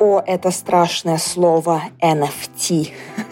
О, это страшное слово NFT.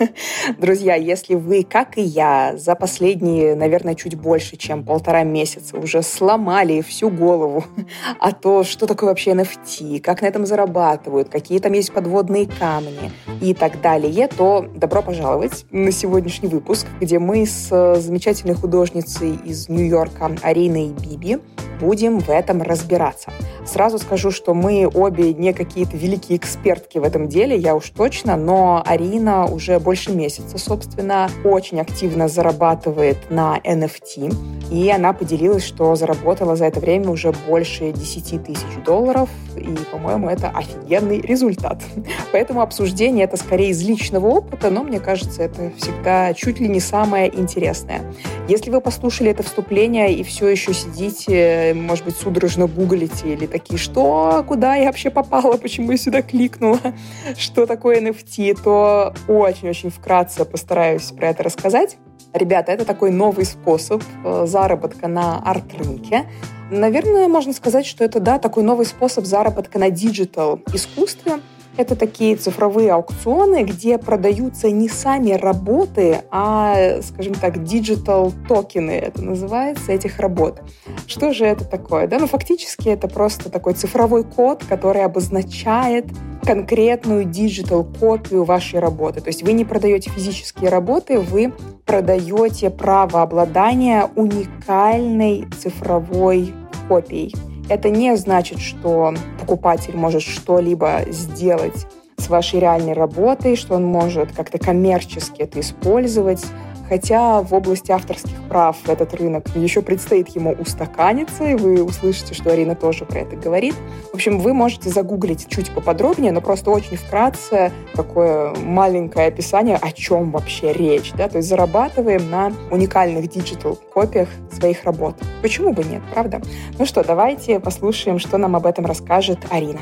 Друзья, если вы, как и я, за последние, наверное, чуть больше, чем полтора месяца уже сломали всю голову о том, что такое вообще NFT, как на этом зарабатывают, какие там есть подводные камни и так далее, то добро пожаловать на сегодняшний выпуск, где мы с замечательной художницей из Нью-Йорка Ариной Биби будем в этом разбираться. Сразу скажу, что мы обе не какие-то великие экспертки в этом деле, я уж точно, но Арина уже больше месяца, собственно, очень активно зарабатывает на NFT, и она поделилась, что заработала за это время уже больше 10 тысяч долларов, и, по-моему, это офигенный результат. Поэтому обсуждение это скорее из личного опыта, но мне кажется, это всегда чуть ли не самое интересное. Если вы послушали это вступление и все еще сидите, может быть, судорожно гуглите или такие, что, куда я вообще попала, почему я сюда кликнула, что такое NFT, то очень-очень вкратце постараюсь про это рассказать. Ребята, это такой новый способ э, заработка на арт-рынке. Наверное, можно сказать, что это, да, такой новый способ заработка на digital искусстве. Это такие цифровые аукционы, где продаются не сами работы, а, скажем так, digital токены, это называется, этих работ. Что же это такое? Да, ну, фактически это просто такой цифровой код, который обозначает конкретную digital копию вашей работы. То есть вы не продаете физические работы, вы продаете право обладания уникальной цифровой копией. Это не значит, что покупатель может что-либо сделать с вашей реальной работой, что он может как-то коммерчески это использовать, Хотя в области авторских прав этот рынок еще предстоит ему устаканиться, и вы услышите, что Арина тоже про это говорит. В общем, вы можете загуглить чуть поподробнее, но просто очень вкратце такое маленькое описание, о чем вообще речь. Да? То есть зарабатываем на уникальных digital-копиях своих работ. Почему бы нет, правда? Ну что, давайте послушаем, что нам об этом расскажет Арина.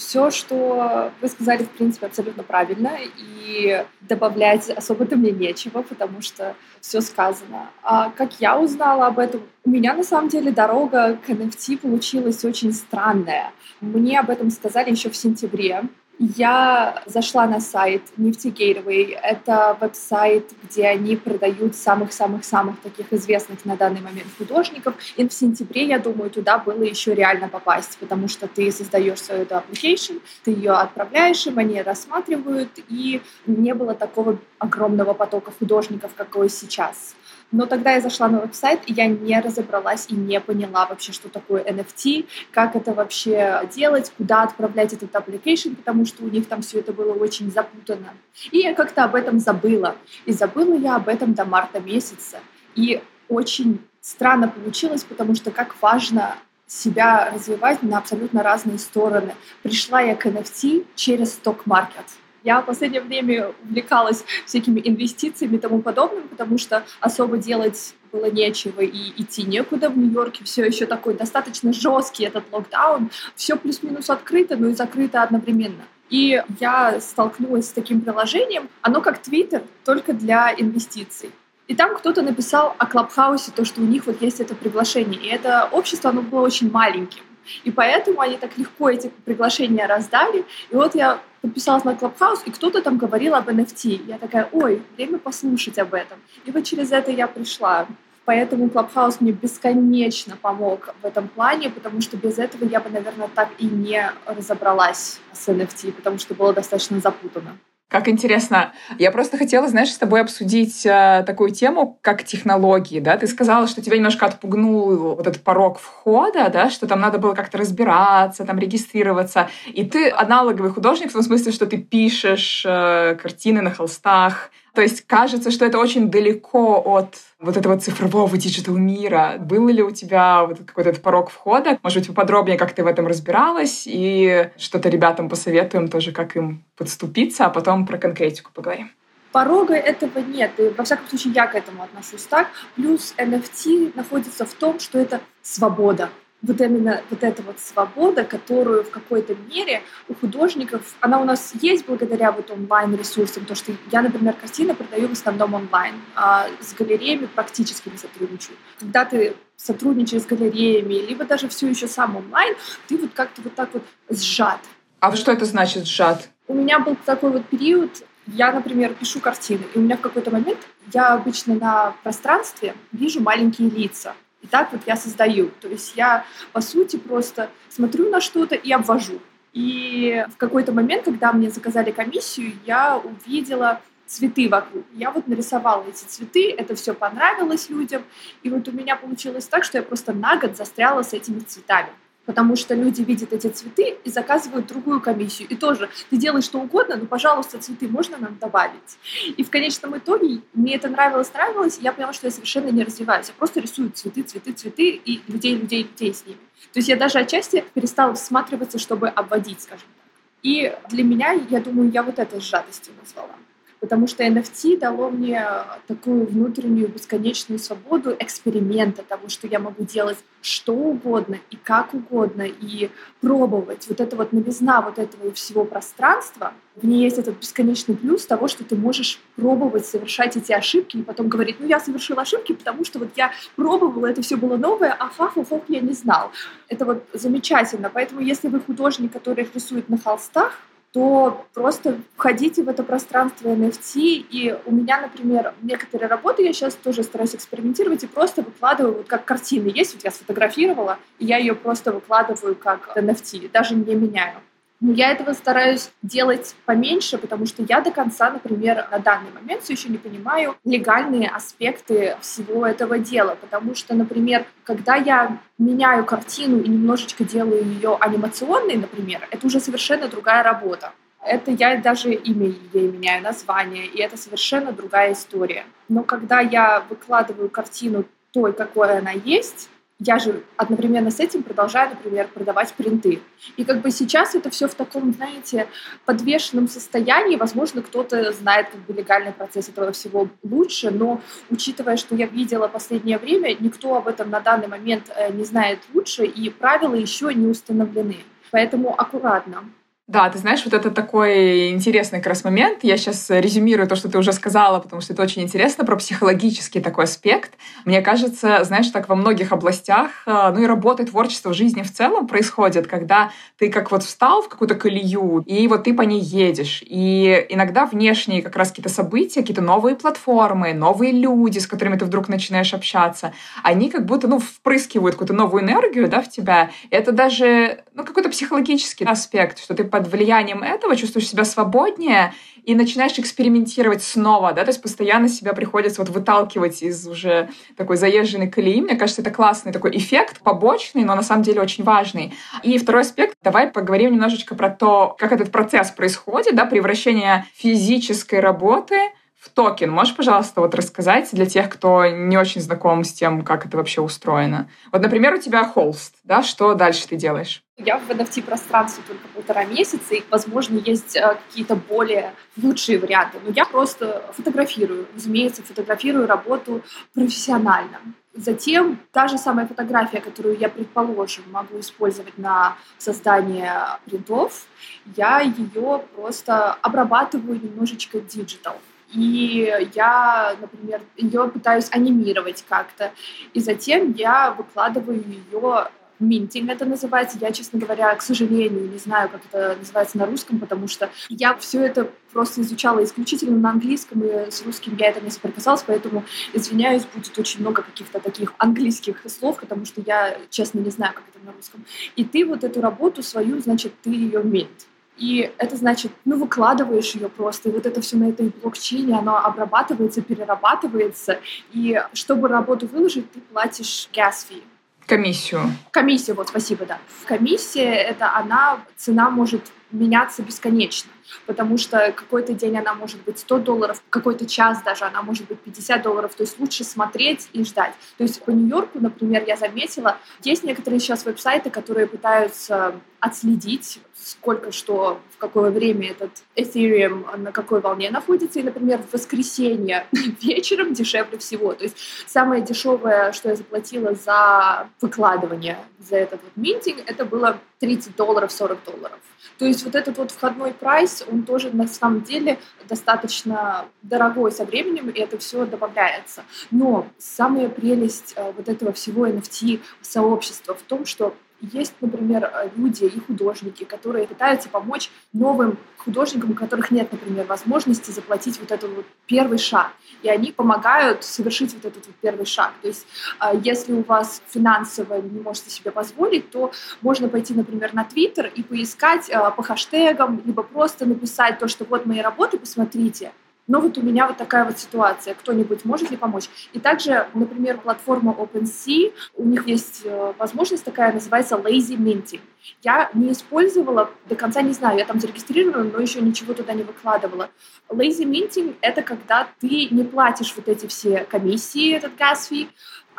Все, что вы сказали, в принципе, абсолютно правильно, и добавлять особо-то мне нечего, потому что все сказано. А как я узнала об этом, у меня на самом деле дорога к NFT получилась очень странная. Мне об этом сказали еще в сентябре, я зашла на сайт Нефтегейтовый. Это веб-сайт, где они продают самых-самых-самых таких известных на данный момент художников. И в сентябре, я думаю, туда было еще реально попасть, потому что ты создаешь свою эту application, ты ее отправляешь им, они рассматривают, и не было такого огромного потока художников, какой сейчас. Но тогда я зашла на веб-сайт, и я не разобралась и не поняла вообще, что такое NFT, как это вообще делать, куда отправлять этот application, потому что у них там все это было очень запутано. И я как-то об этом забыла. И забыла я об этом до марта месяца. И очень странно получилось, потому что как важно себя развивать на абсолютно разные стороны. Пришла я к NFT через сток-маркет. Я в последнее время увлекалась всякими инвестициями и тому подобным, потому что особо делать было нечего и идти некуда в Нью-Йорке. Все еще такой достаточно жесткий этот локдаун. Все плюс-минус открыто, но и закрыто одновременно. И я столкнулась с таким приложением. Оно как Твиттер, только для инвестиций. И там кто-то написал о Клабхаусе, то, что у них вот есть это приглашение. И это общество, оно было очень маленьким. И поэтому они так легко эти приглашения раздали. И вот я подписалась на Clubhouse, и кто-то там говорил об NFT. Я такая, ой, время послушать об этом. И вот через это я пришла. Поэтому Clubhouse мне бесконечно помог в этом плане, потому что без этого я бы, наверное, так и не разобралась с NFT, потому что было достаточно запутано. Как интересно. Я просто хотела, знаешь, с тобой обсудить э, такую тему, как технологии, да? Ты сказала, что тебя немножко отпугнул вот этот порог входа, да, что там надо было как-то разбираться, там регистрироваться. И ты аналоговый художник в том смысле, что ты пишешь э, картины на холстах, то есть кажется, что это очень далеко от вот этого цифрового digital мира. Был ли у тебя вот какой-то порог входа? Может быть, поподробнее, как ты в этом разбиралась, и что-то ребятам посоветуем тоже, как им подступиться, а потом про конкретику поговорим. Порога этого нет, и во всяком случае я к этому отношусь так. Плюс NFT находится в том, что это свобода. Вот именно вот эта вот свобода, которую в какой-то мере у художников, она у нас есть благодаря вот онлайн-ресурсам, то что я, например, картины продаю в основном онлайн, а с галереями практически не сотрудничаю. Когда ты сотрудничаешь с галереями, либо даже все еще сам онлайн, ты вот как-то вот так вот сжат. А что это значит сжат? У меня был такой вот период, я, например, пишу картины, и у меня в какой-то момент я обычно на пространстве вижу маленькие лица. И так вот я создаю. То есть я, по сути, просто смотрю на что-то и обвожу. И в какой-то момент, когда мне заказали комиссию, я увидела цветы вокруг. Я вот нарисовала эти цветы, это все понравилось людям. И вот у меня получилось так, что я просто на год застряла с этими цветами потому что люди видят эти цветы и заказывают другую комиссию. И тоже ты делаешь что угодно, но, пожалуйста, цветы можно нам добавить. И в конечном итоге мне это нравилось, нравилось, и я поняла, что я совершенно не развиваюсь. Я просто рисую цветы, цветы, цветы и людей, людей, людей с ними. То есть я даже отчасти перестала всматриваться, чтобы обводить, скажем так. И для меня, я думаю, я вот это сжатостью назвала потому что NFT дало мне такую внутреннюю бесконечную свободу эксперимента того, что я могу делать что угодно и как угодно, и пробовать. Вот эта вот новизна вот этого всего пространства, в ней есть этот бесконечный плюс того, что ты можешь пробовать совершать эти ошибки и потом говорить, ну я совершил ошибки, потому что вот я пробовала, это все было новое, а фа-фу-фу я не знал. Это вот замечательно. Поэтому если вы художник, который рисует на холстах, то просто входите в это пространство NFT. И у меня, например, некоторые работы я сейчас тоже стараюсь экспериментировать и просто выкладываю, вот как картины есть, вот я сфотографировала, и я ее просто выкладываю как NFT, даже не меняю. Но я этого стараюсь делать поменьше, потому что я до конца, например, на данный момент все еще не понимаю легальные аспекты всего этого дела. Потому что, например, когда я меняю картину и немножечко делаю ее анимационной, например, это уже совершенно другая работа. Это я даже имя ей меняю, название, и это совершенно другая история. Но когда я выкладываю картину той, какой она есть, я же одновременно с этим продолжаю, например, продавать принты. И как бы сейчас это все в таком, знаете, подвешенном состоянии. Возможно, кто-то знает как бы легальный процесс этого всего лучше, но учитывая, что я видела последнее время, никто об этом на данный момент э, не знает лучше, и правила еще не установлены. Поэтому аккуратно. Да, ты знаешь, вот это такой интересный как раз момент. Я сейчас резюмирую то, что ты уже сказала, потому что это очень интересно, про психологический такой аспект. Мне кажется, знаешь, так во многих областях, э, ну и работа, творчество в жизни в целом происходит, когда ты как вот встал в какую-то колею, и вот ты по ней едешь. И иногда внешние как раз какие-то события, какие-то новые платформы, новые люди, с которыми ты вдруг начинаешь общаться, они как будто, ну, впрыскивают какую-то новую энергию, да, в тебя. И это даже, ну, какой-то психологический аспект, что ты под влиянием этого чувствуешь себя свободнее и начинаешь экспериментировать снова, да, то есть постоянно себя приходится вот выталкивать из уже такой заезженной колеи. Мне кажется, это классный такой эффект, побочный, но на самом деле очень важный. И второй аспект, давай поговорим немножечко про то, как этот процесс происходит, да, превращение физической работы в токен. Можешь, пожалуйста, вот рассказать для тех, кто не очень знаком с тем, как это вообще устроено? Вот, например, у тебя холст, да, что дальше ты делаешь? Я в NFT-пространстве только полтора месяца, и, возможно, есть э, какие-то более лучшие варианты. Но я просто фотографирую, разумеется, фотографирую работу профессионально. Затем та же самая фотография, которую я, предположим, могу использовать на создание принтов, я ее просто обрабатываю немножечко digital и я, например, ее пытаюсь анимировать как-то, и затем я выкладываю ее minting это называется. Я, честно говоря, к сожалению, не знаю, как это называется на русском, потому что я все это просто изучала исключительно на английском, и с русским я это не соприкасалась, поэтому, извиняюсь, будет очень много каких-то таких английских слов, потому что я, честно, не знаю, как это на русском. И ты вот эту работу свою, значит, ты ее минт. И это значит, ну, выкладываешь ее просто, и вот это все на этой блокчейне, оно обрабатывается, перерабатывается, и чтобы работу выложить, ты платишь gas fee. Комиссию. Комиссия, вот, спасибо, да. Комиссия, это она, цена может меняться бесконечно. Потому что какой-то день она может быть 100 долларов, какой-то час даже она может быть 50 долларов, то есть лучше смотреть и ждать. То есть по Нью-Йорку, например, я заметила, есть некоторые сейчас веб-сайты, которые пытаются отследить, сколько что, в какое время этот Ethereum на какой волне находится. И, например, в воскресенье вечером дешевле всего. То есть самое дешевое, что я заплатила за выкладывание, за этот вот минтинг, это было 30 долларов, 40 долларов. То есть вот этот вот входной прайс, он тоже на самом деле достаточно дорогой со временем, и это все добавляется. Но самая прелесть э, вот этого всего NFT сообщества в том, что есть, например, э, люди и художники, которые пытаются помочь новым художникам, у которых нет, например, возможности заплатить вот этот вот первый шаг. И они помогают совершить вот этот вот первый шаг. То есть э, если у вас финансово не можете себе позволить, то можно пойти, например, на Твиттер и поискать э, по хэштегам, либо просто написать то, что вот мои работы, посмотрите, но вот у меня вот такая вот ситуация. Кто-нибудь может ли помочь? И также, например, платформа OpenSea, у них есть э, возможность такая, называется Lazy Minting. Я не использовала, до конца не знаю, я там зарегистрирована, но еще ничего туда не выкладывала. Lazy Minting — это когда ты не платишь вот эти все комиссии, этот gas fee,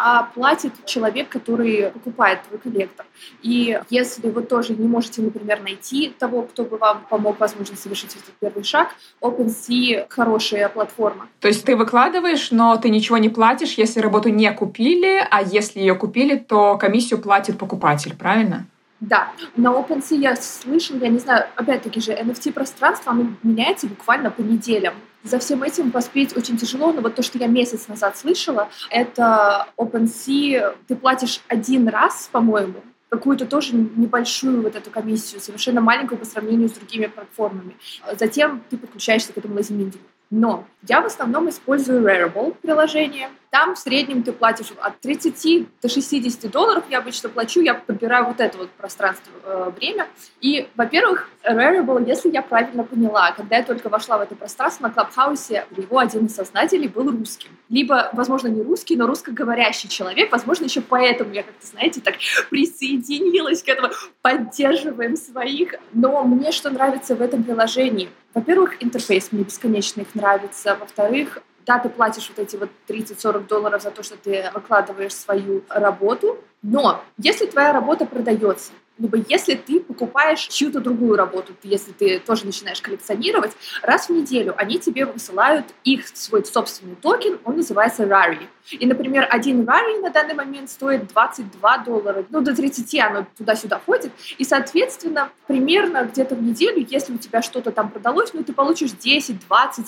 а платит человек, который покупает твой коллектор. И если вы тоже не можете, например, найти того, кто бы вам помог, возможно, совершить этот первый шаг, OpenSea — хорошая платформа. То есть ты выкладываешь, но ты ничего не платишь, если работу не купили, а если ее купили, то комиссию платит покупатель, правильно? Да, на OpenSea я слышал, я не знаю, опять-таки же, NFT-пространство, оно меняется буквально по неделям. За всем этим поспеть очень тяжело, но вот то, что я месяц назад слышала, это OpenSea, ты платишь один раз, по-моему, какую-то тоже небольшую вот эту комиссию, совершенно маленькую по сравнению с другими платформами. Затем ты подключаешься к этому лазиминдингу. Но я в основном использую Rarible приложение. Там в среднем ты платишь от 30 до 60 долларов. Я обычно плачу, я подбираю вот это вот пространство, э, время. И, во-первых, Rarible, если я правильно поняла, когда я только вошла в это пространство на Клабхаусе, его один из создателей был русским. Либо, возможно, не русский, но русскоговорящий человек. Возможно, еще поэтому я как-то, знаете, так присоединилась к этому. Поддерживаем своих. Но мне что нравится в этом приложении? Во-первых, интерфейс мне бесконечно их нравится. Во-вторых, да, ты платишь вот эти вот 30-40 долларов за то, что ты выкладываешь свою работу, но если твоя работа продается, либо если ты покупаешь чью-то другую работу, если ты тоже начинаешь коллекционировать, раз в неделю они тебе высылают их свой собственный токен, он называется Rari. И, например, один Rari на данный момент стоит 22 доллара, ну, до 30 оно туда-сюда ходит, и, соответственно, примерно где-то в неделю, если у тебя что-то там продалось, ну, ты получишь 10-20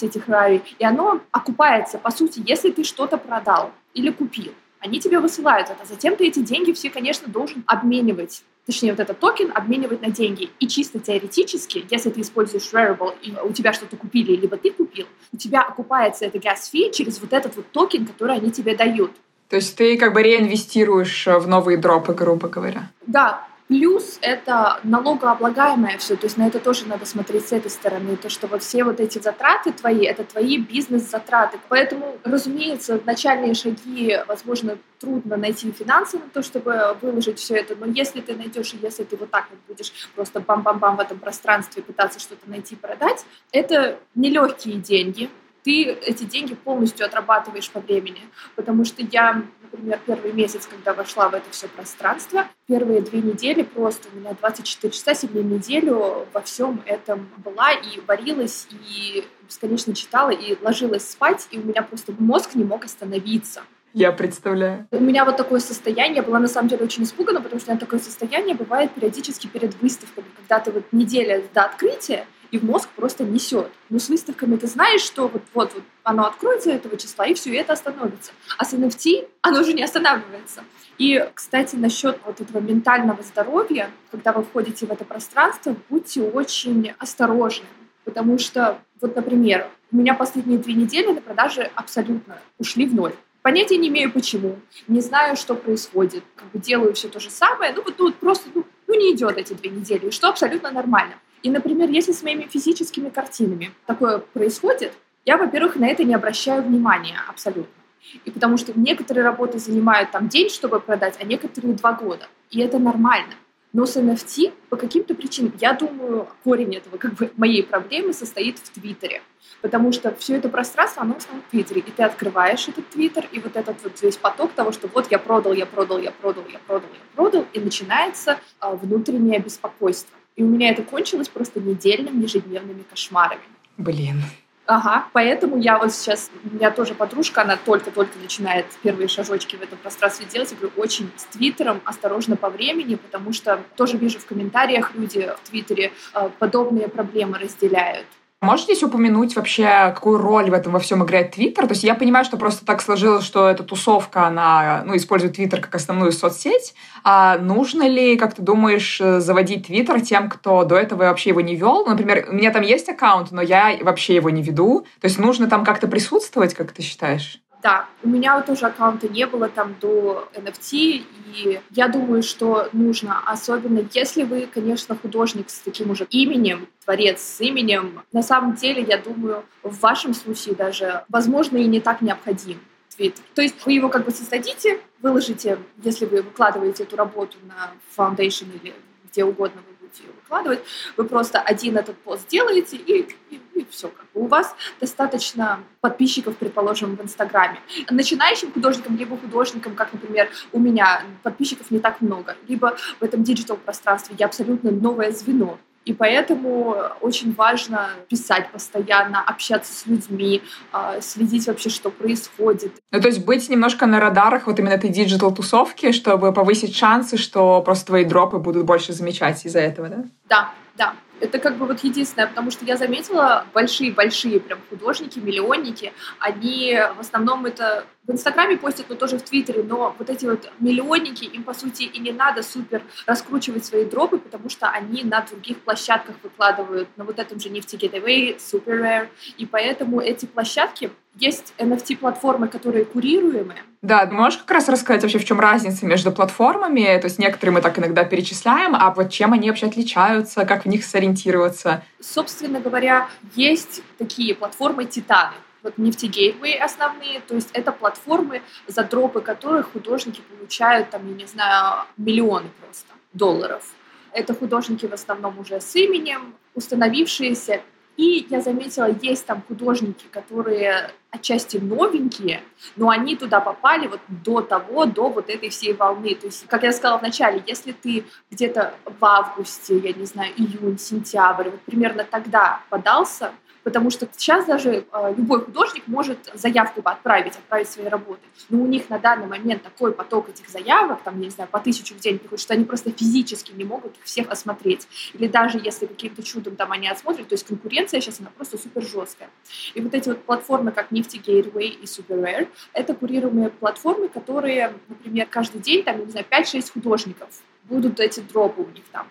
этих Rari, и оно окупается, по сути, если ты что-то продал или купил. Они тебе высылают это. Затем ты эти деньги все, конечно, должен обменивать точнее, вот этот токен обменивать на деньги. И чисто теоретически, если ты используешь Rarible, и у тебя что-то купили, либо ты купил, у тебя окупается это gas fee через вот этот вот токен, который они тебе дают. То есть ты как бы реинвестируешь в новые дропы, грубо говоря. Да, Плюс это налогооблагаемое все, то есть на это тоже надо смотреть с этой стороны, то, что вот все вот эти затраты твои, это твои бизнес-затраты. Поэтому, разумеется, начальные шаги, возможно, трудно найти финансы на то, чтобы выложить все это, но если ты найдешь, и если ты вот так вот будешь просто бам-бам-бам в этом пространстве пытаться что-то найти, продать, это нелегкие деньги, ты эти деньги полностью отрабатываешь по времени. Потому что я, например, первый месяц, когда вошла в это все пространство, первые две недели просто у меня 24 часа, 7 неделю во всем этом была и варилась, и бесконечно читала, и ложилась спать, и у меня просто мозг не мог остановиться. Я представляю. У меня вот такое состояние, я была на самом деле очень испугана, потому что у меня такое состояние бывает периодически перед выставками, когда ты вот неделя до открытия, и мозг просто несет. Но с выставками ты знаешь, что вот, вот, вот оно откроется этого числа, и все, это остановится. А с NFT оно уже не останавливается. И, кстати, насчет вот этого ментального здоровья, когда вы входите в это пространство, будьте очень осторожны. Потому что, вот, например, у меня последние две недели на продаже абсолютно ушли в ноль. Понятия не имею почему, не знаю, что происходит, как бы делаю все то же самое, ну вот, ну, просто ну, ну не идет эти две недели, что абсолютно нормально. И, например, если с моими физическими картинами такое происходит, я, во-первых, на это не обращаю внимания абсолютно. И потому что некоторые работы занимают там день, чтобы продать, а некоторые два года. И это нормально. Но с NFT по каким-то причинам, я думаю, корень этого как бы моей проблемы состоит в Твиттере. Потому что все это пространство, оно в основном в Твиттере. И ты открываешь этот Твиттер, и вот этот вот весь поток того, что вот я продал, я продал, я продал, я продал, я продал, и начинается а, внутреннее беспокойство. И у меня это кончилось просто недельными, ежедневными кошмарами. Блин. Ага, поэтому я вот сейчас, у меня тоже подружка, она только-только начинает первые шажочки в этом пространстве делать. Я говорю, очень с Твиттером осторожно по времени, потому что тоже вижу в комментариях люди в Твиттере э, подобные проблемы разделяют. Можете здесь упомянуть вообще, какую роль в этом во всем играет Твиттер? То есть я понимаю, что просто так сложилось, что эта тусовка, она ну, использует Твиттер как основную соцсеть. А нужно ли, как ты думаешь, заводить Твиттер тем, кто до этого вообще его не вел? Например, у меня там есть аккаунт, но я вообще его не веду. То есть нужно там как-то присутствовать, как ты считаешь? Да, у меня тоже аккаунта не было там до NFT, и я думаю, что нужно, особенно если вы, конечно, художник с таким уже именем, творец с именем, на самом деле, я думаю, в вашем случае даже, возможно, и не так необходим. Твиттер. То есть вы его как бы создадите, выложите, если вы выкладываете эту работу на Foundation или где угодно вы будете выкладывать, вы просто один этот пост делаете и, и, и все. Как бы у вас достаточно подписчиков, предположим, в Инстаграме. Начинающим художникам, либо художникам, как, например, у меня, подписчиков не так много, либо в этом digital-пространстве я абсолютно новое звено. И поэтому очень важно писать постоянно, общаться с людьми, а, следить вообще, что происходит. Ну, то есть быть немножко на радарах вот именно этой digital-тусовки, чтобы повысить шансы, что просто твои дропы будут больше замечать из-за этого, да? Да, да. Это как бы вот единственное, потому что я заметила большие-большие прям художники, миллионники, они в основном это в Инстаграме постят, но тоже в Твиттере, но вот эти вот миллионники, им, по сути, и не надо супер раскручивать свои дропы, потому что они на других площадках выкладывают, на вот этом же Nifty Gateway, Super Rare, и поэтому эти площадки, есть NFT-платформы, которые курируемые. Да, можешь как раз рассказать вообще, в чем разница между платформами? То есть некоторые мы так иногда перечисляем, а вот чем они вообще отличаются, как в них сориентироваться? Собственно говоря, есть такие платформы «Титаны», вот нефтегейтвей основные, то есть это платформы, за дропы которых художники получают, там, я не знаю, миллионы просто долларов. Это художники в основном уже с именем, установившиеся. И я заметила, есть там художники, которые отчасти новенькие, но они туда попали вот до того, до вот этой всей волны. То есть, как я сказала вначале, если ты где-то в августе, я не знаю, июнь, сентябрь, вот примерно тогда подался, потому что сейчас даже э, любой художник может заявку отправить, отправить свои работы. Но у них на данный момент такой поток этих заявок, там, я не знаю, по тысячу в день приходит, что они просто физически не могут их всех осмотреть. Или даже если каким-то чудом там они осмотрят, то есть конкуренция сейчас, она просто супер жесткая. И вот эти вот платформы, как Nifty Gateway и Super Rare, это курируемые платформы, которые, например, каждый день, там, я не знаю, 5-6 художников будут эти дропы у них там.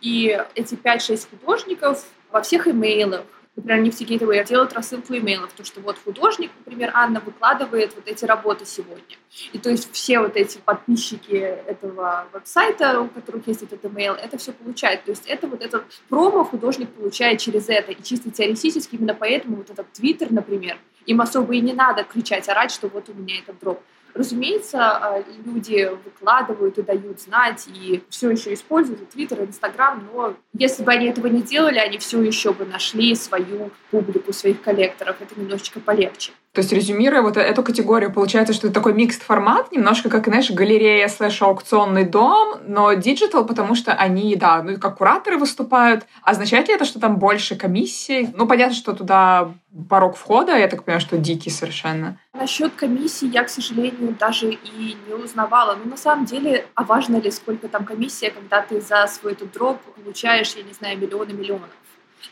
И эти 5-6 художников во всех имейлах, например, Нефтегейтовый делают рассылку имейлов, то, что вот художник, например, Анна выкладывает вот эти работы сегодня. И то есть все вот эти подписчики этого веб-сайта, у которых есть этот имейл, это все получают. То есть это вот этот промо художник получает через это. И чисто теоретически именно поэтому вот этот Твиттер, например, им особо и не надо кричать, орать, что вот у меня этот дроп. Разумеется, а, люди выкладывают и дают знать, и все еще используют Твиттер, Инстаграм, но если бы они этого не делали, они все еще бы нашли свою публику, своих коллекторов. Это немножечко полегче. То есть, резюмируя вот эту категорию, получается, что это такой микс формат, немножко как, знаешь, галерея слэш аукционный дом, но digital, потому что они, да, ну как кураторы выступают. Означает ли это, что там больше комиссий? Ну, понятно, что туда порог входа, я так понимаю, что дикий совершенно. Насчет комиссии я, к сожалению, даже и не узнавала. Но на самом деле, а важно ли, сколько там комиссия, когда ты за свой этот дроп получаешь, я не знаю, миллионы миллионов?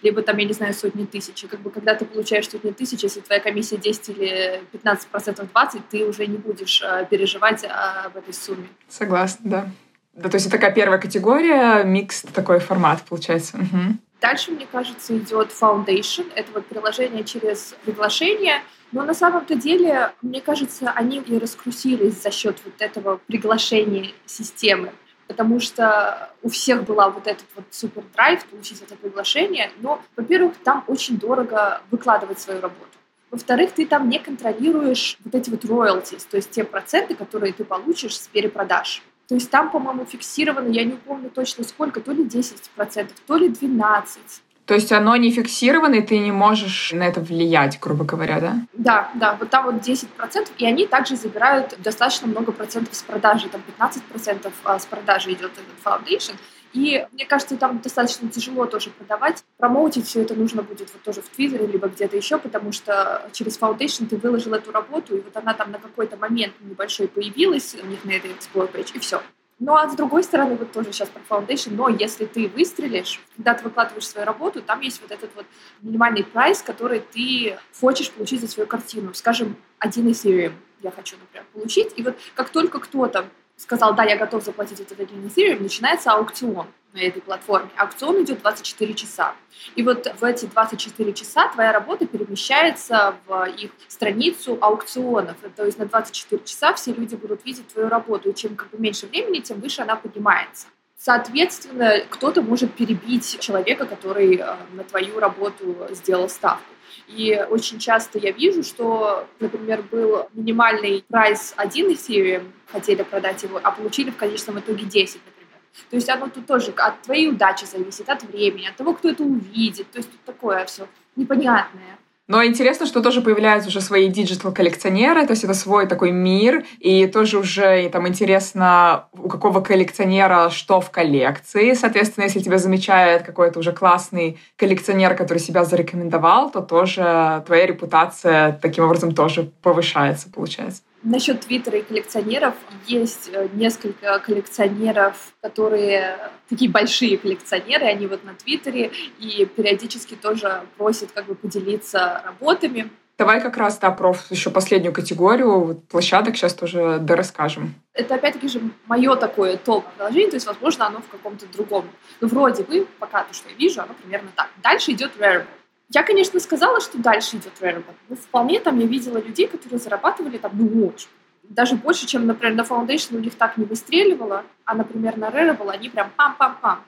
либо там, я не знаю, сотни тысяч. И как бы когда ты получаешь сотни тысяч, если твоя комиссия 10 или 15 процентов 20, ты уже не будешь э, переживать об этой сумме. Согласна, да. Да, то есть это такая первая категория, микс такой формат получается. Угу. Дальше, мне кажется, идет Foundation. Это вот приложение через приглашение. Но на самом-то деле, мне кажется, они и раскрутились за счет вот этого приглашения системы потому что у всех была вот этот вот супер драйв получить это приглашение. Но, во-первых, там очень дорого выкладывать свою работу. Во-вторых, ты там не контролируешь вот эти вот royalties, то есть те проценты, которые ты получишь с перепродаж. То есть там, по-моему, фиксировано, я не помню точно сколько, то ли 10%, то ли 12%. То есть оно не фиксировано, и ты не можешь на это влиять, грубо говоря, да? Да, да, вот там вот 10%, и они также забирают достаточно много процентов с продажи, там 15% а, с продажи идет этот foundation, и мне кажется, там достаточно тяжело тоже продавать. Промоутить все это нужно будет вот тоже в Твиттере, либо где-то еще, потому что через Foundation ты выложил эту работу, и вот она там на какой-то момент небольшой появилась у них на этой Explore page, и все. Ну а с другой стороны, вот тоже сейчас про Foundation, но если ты выстрелишь, когда ты выкладываешь свою работу, там есть вот этот вот минимальный прайс, который ты хочешь получить за свою картину. Скажем, один Ethereum я хочу, например, получить. И вот как только кто-то сказал, да, я готов заплатить этот один Ethereum, начинается аукцион на этой платформе. Аукцион идет 24 часа. И вот в эти 24 часа твоя работа перемещается в их страницу аукционов. То есть на 24 часа все люди будут видеть твою работу. И чем как бы меньше времени, тем выше она поднимается. Соответственно, кто-то может перебить человека, который э, на твою работу сделал ставку. И очень часто я вижу, что, например, был минимальный прайс 1 Ethereum, хотели продать его, а получили в конечном итоге 10, например. То есть оно тут тоже от твоей удачи зависит, от времени, от того, кто это увидит. То есть тут такое все непонятное. Но интересно, что тоже появляются уже свои digital-коллекционеры, то есть это свой такой мир, и тоже уже там интересно, у какого коллекционера что в коллекции. Соответственно, если тебя замечает какой-то уже классный коллекционер, который себя зарекомендовал, то тоже твоя репутация таким образом тоже повышается, получается. Насчет Твиттера и коллекционеров. Есть э, несколько коллекционеров, которые такие большие коллекционеры, они вот на Твиттере и периодически тоже просят как бы поделиться работами. Давай как раз, да, про еще последнюю категорию площадок сейчас тоже да расскажем. Это опять-таки же мое такое топ-приложение, то есть, возможно, оно в каком-то другом. Ну, вроде бы, пока то, что я вижу, оно примерно так. Дальше идет Rarible. Я, конечно, сказала, что дальше идет Rarible. Но вполне там я видела людей, которые зарабатывали там, ну, очень. Даже больше, чем, например, на Foundation у них так не выстреливало, а, например, на Rarible они прям пам-пам-пам.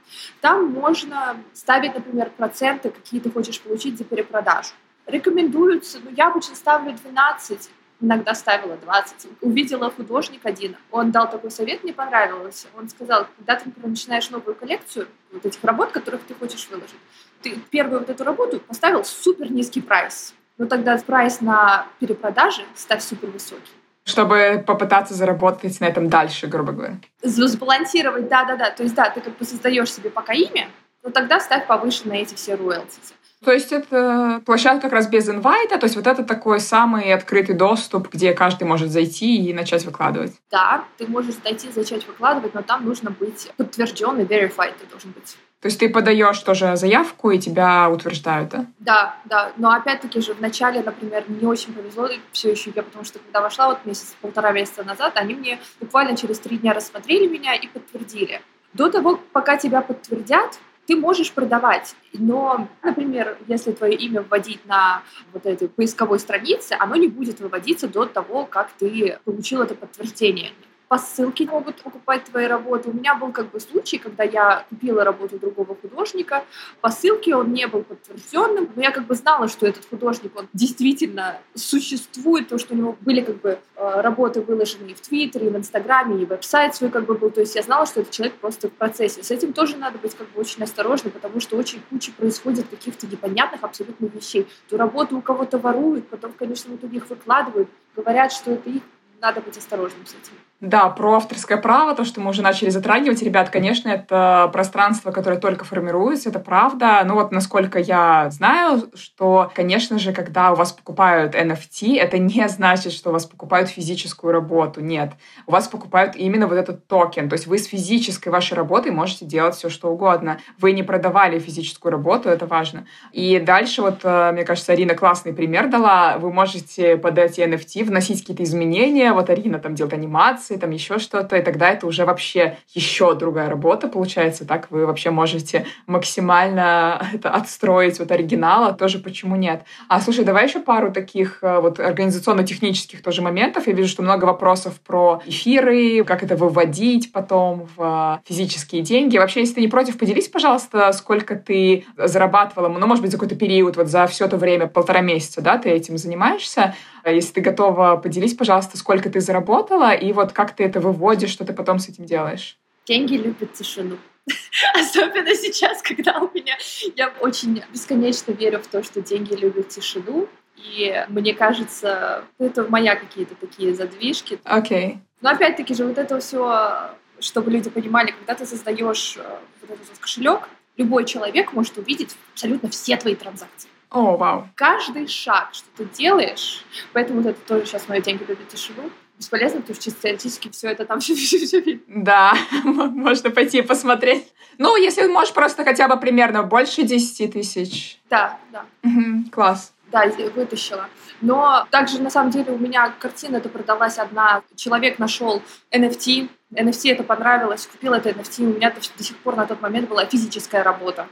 Там можно ставить, например, проценты, какие ты хочешь получить за перепродажу. Рекомендуются, ну, я обычно ставлю 12, иногда ставила 20. Увидела художник один, он дал такой совет, мне понравилось. Он сказал, когда ты, например, начинаешь новую коллекцию вот этих работ, которых ты хочешь выложить, ты первую вот эту работу поставил супер низкий прайс. Но тогда прайс на перепродаже ставь супер высокий. Чтобы попытаться заработать на этом дальше, грубо говоря. Сбалансировать, да-да-да. То есть, да, ты как бы создаешь себе пока имя, но тогда ставь повыше на эти все роялти. То есть это площадка как раз без инвайта, то есть вот это такой самый открытый доступ, где каждый может зайти и начать выкладывать. Да, ты можешь зайти, начать выкладывать, но там нужно быть подтвержденный, verified ты должен быть. То есть ты подаешь тоже заявку, и тебя утверждают, да? Да, да. Но опять-таки же в начале, например, не очень повезло все еще я, потому что когда вошла вот месяц, полтора месяца назад, они мне буквально через три дня рассмотрели меня и подтвердили. До того, пока тебя подтвердят, ты можешь продавать, но, например, если твое имя вводить на вот этой поисковой странице, оно не будет выводиться до того, как ты получил это подтверждение по ссылке могут покупать твои работы. У меня был как бы случай, когда я купила работу другого художника. По ссылке он не был подтвержденным, но я как бы знала, что этот художник, он действительно существует, то, что у него были как бы э, работы выложены в Твиттере, и в Инстаграме, и веб-сайт свой как бы был. То есть я знала, что этот человек просто в процессе. С этим тоже надо быть как бы очень осторожным, потому что очень куча происходит каких-то непонятных абсолютно вещей. То работу у кого-то воруют, потом, конечно, в итоге их выкладывают, говорят, что это их. Надо быть осторожным с этим. Да, про авторское право, то, что мы уже начали затрагивать, ребят, конечно, это пространство, которое только формируется, это правда. Ну вот, насколько я знаю, что, конечно же, когда у вас покупают NFT, это не значит, что у вас покупают физическую работу. Нет. У вас покупают именно вот этот токен. То есть вы с физической вашей работой можете делать все, что угодно. Вы не продавали физическую работу, это важно. И дальше вот, э, мне кажется, Арина классный пример дала. Вы можете под эти NFT вносить какие-то изменения. Вот Арина там делает анимацию, анимации, там еще что-то, и тогда это уже вообще еще другая работа получается. Так вы вообще можете максимально это отстроить вот оригинала, тоже почему нет. А слушай, давай еще пару таких э, вот организационно-технических тоже моментов. Я вижу, что много вопросов про эфиры, как это выводить потом в физические деньги. Вообще, если ты не против, поделись, пожалуйста, сколько ты зарабатывала, ну, может быть, за какой-то период, вот за все это время, полтора месяца, да, ты этим занимаешься, Если ты готова, поделись, пожалуйста, сколько ты заработала и вот как ты это выводишь, что ты потом с этим делаешь. Деньги любят тишину. Особенно сейчас, когда у меня... Я очень бесконечно верю в то, что деньги любят тишину. И мне кажется, это моя какие-то такие задвижки. Окей. Okay. Но опять-таки же вот это все, чтобы люди понимали, когда ты создаешь э, вот этот кошелек, любой человек может увидеть абсолютно все твои транзакции. О, oh, вау. Wow. Каждый шаг, что ты делаешь, поэтому вот это тоже сейчас мои деньги любят тишину, бесполезно, потому что чисто теоретически все это там все, все, все видно. Да, можно пойти посмотреть. Ну, если можешь просто хотя бы примерно больше 10 тысяч. Да, да. Угу, класс. Да, вытащила. Но также, на самом деле, у меня картина это продалась одна. Человек нашел NFT, NFT это понравилось, купил это NFT, у меня до сих пор на тот момент была физическая работа.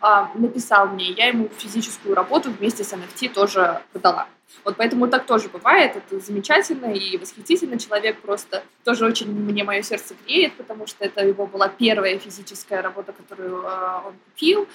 А, написал мне, я ему физическую работу вместе с NFT тоже продала. Вот поэтому так тоже бывает, это замечательно и восхитительно. Человек просто тоже очень мне мое сердце греет, потому что это его была первая физическая работа, которую э, он купил,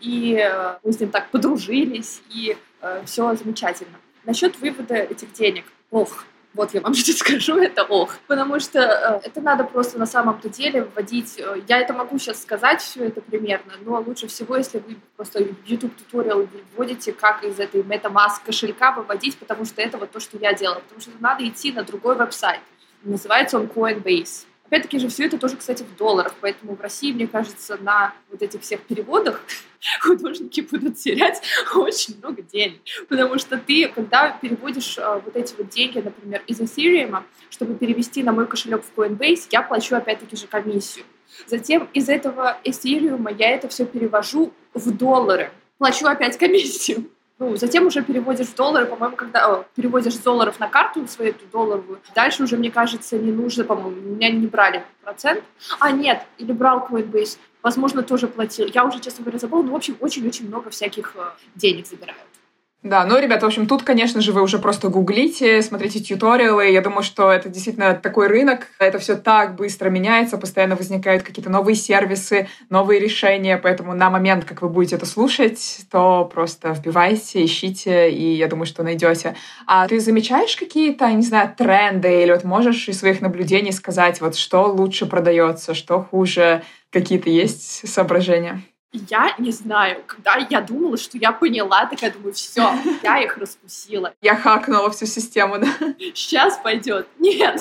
и э, мы с ним так подружились, и э, все замечательно. Насчет вывода этих денег. Ох, вот я вам что скажу, это ох. Потому что э, это надо просто на самом-то деле вводить. Э, я это могу сейчас сказать, все это примерно, но лучше всего, если вы просто YouTube туториал вводите, как из этой MetaMask кошелька выводить, потому что это вот то, что я делала. Потому что надо идти на другой веб-сайт. Называется он Coinbase. Опять-таки же все это тоже, кстати, в долларах, поэтому в России, мне кажется, на вот этих всех переводах художники будут терять очень много денег. Потому что ты, когда переводишь э, вот эти вот деньги, например, из Ethereum, чтобы перевести на мой кошелек в Coinbase, я плачу опять-таки же комиссию. Затем из этого Ethereum я это все перевожу в доллары. Плачу опять комиссию. Ну, затем уже переводишь в доллары, по-моему, когда о, переводишь долларов на карту свою эту долларовую, дальше уже, мне кажется, не нужно, по-моему, меня не брали процент. А, нет, или брал Coinbase, возможно, тоже платил. Я уже, честно говоря, забыла, но, в общем, очень-очень много всяких э, денег забирают. Да, ну, ребята, в общем, тут, конечно же, вы уже просто гуглите, смотрите тьюториалы. Я думаю, что это действительно такой рынок. Это все так быстро меняется, постоянно возникают какие-то новые сервисы, новые решения. Поэтому на момент, как вы будете это слушать, то просто вбивайте, ищите, и я думаю, что найдете. А ты замечаешь какие-то, не знаю, тренды или вот можешь из своих наблюдений сказать, вот что лучше продается, что хуже, какие-то есть соображения? Я не знаю, когда я думала, что я поняла, так я думаю, все, я их раскусила. Я хакнула всю систему, да? Сейчас пойдет. Нет,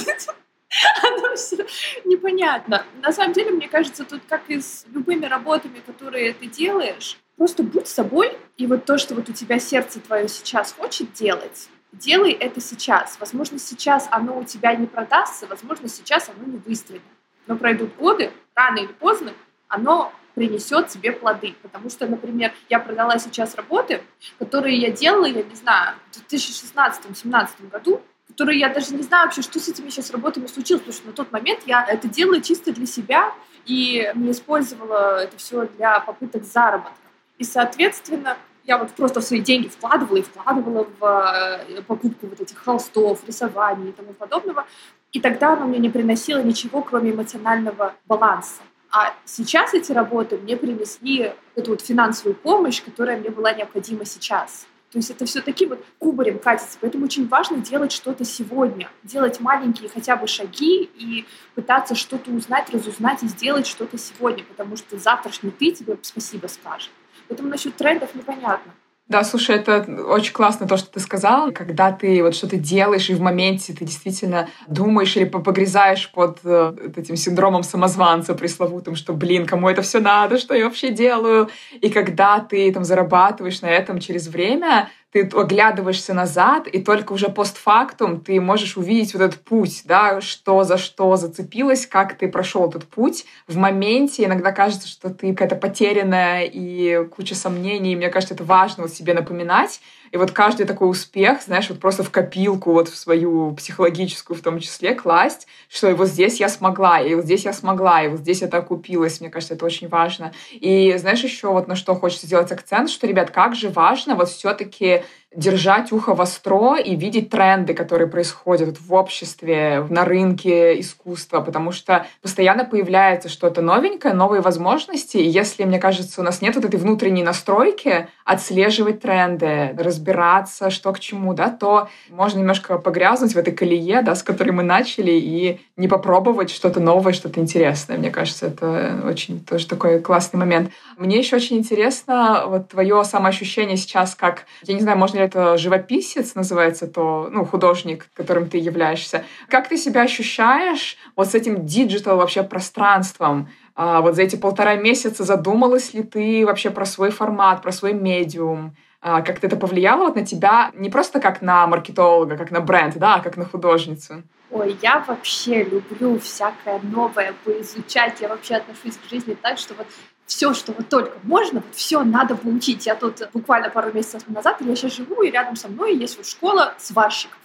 оно все непонятно. На самом деле, мне кажется, тут как и с любыми работами, которые ты делаешь, просто будь собой, и вот то, что вот у тебя сердце твое сейчас хочет делать, делай это сейчас. Возможно, сейчас оно у тебя не продастся, возможно, сейчас оно не выстрелит. Но пройдут годы, рано или поздно, оно принесет тебе плоды. Потому что, например, я продала сейчас работы, которые я делала, я не знаю, в 2016-2017 году, которые я даже не знаю вообще, что с этими сейчас работами случилось, потому что на тот момент я это делала чисто для себя и не использовала это все для попыток заработка. И, соответственно, я вот просто свои деньги вкладывала и вкладывала в э, покупку вот этих холстов, рисований и тому подобного. И тогда оно мне не приносило ничего, кроме эмоционального баланса. А сейчас эти работы мне принесли эту вот финансовую помощь, которая мне была необходима сейчас. То есть это все таким вот кубарем катится. Поэтому очень важно делать что-то сегодня. Делать маленькие хотя бы шаги и пытаться что-то узнать, разузнать и сделать что-то сегодня. Потому что завтрашний ты тебе спасибо скажет. Поэтому насчет трендов непонятно. Да, слушай, это очень классно то, что ты сказал. Когда ты вот что-то делаешь, и в моменте ты действительно думаешь или погрязаешь под э, этим синдромом самозванца пресловутым, что, блин, кому это все надо, что я вообще делаю? И когда ты там зарабатываешь на этом через время, ты оглядываешься назад, и только уже постфактум ты можешь увидеть вот этот путь, да, что за что зацепилось, как ты прошел этот путь. В моменте иногда кажется, что ты какая-то потерянная и куча сомнений. И мне кажется, это важно вот себе напоминать. И вот каждый такой успех, знаешь, вот просто в копилку, вот в свою психологическую в том числе класть, что и вот здесь я смогла, и вот здесь я смогла, и вот здесь это окупилось. Мне кажется, это очень важно. И знаешь еще вот на что хочется сделать акцент, что, ребят, как же важно вот все-таки держать ухо востро и видеть тренды, которые происходят в обществе, на рынке искусства, потому что постоянно появляется что-то новенькое, новые возможности. И если, мне кажется, у нас нет вот этой внутренней настройки отслеживать тренды, разбираться, что к чему, да, то можно немножко погрязнуть в этой колее, да, с которой мы начали, и не попробовать что-то новое, что-то интересное. Мне кажется, это очень тоже такой классный момент. Мне еще очень интересно вот твое самоощущение сейчас как, я не знаю, можно ли это живописец называется, то, ну, художник, которым ты являешься. Как ты себя ощущаешь вот с этим digital вообще пространством? А вот за эти полтора месяца задумалась ли ты вообще про свой формат, про свой медиум? А как-то это повлияло вот на тебя не просто как на маркетолога, как на бренд, да, а как на художницу? Ой, я вообще люблю всякое новое поизучать. Я вообще отношусь к жизни так, что вот все, что вот только можно, все надо получить. Я тут буквально пару месяцев назад, я сейчас живу, и рядом со мной есть вот школа сварщиков.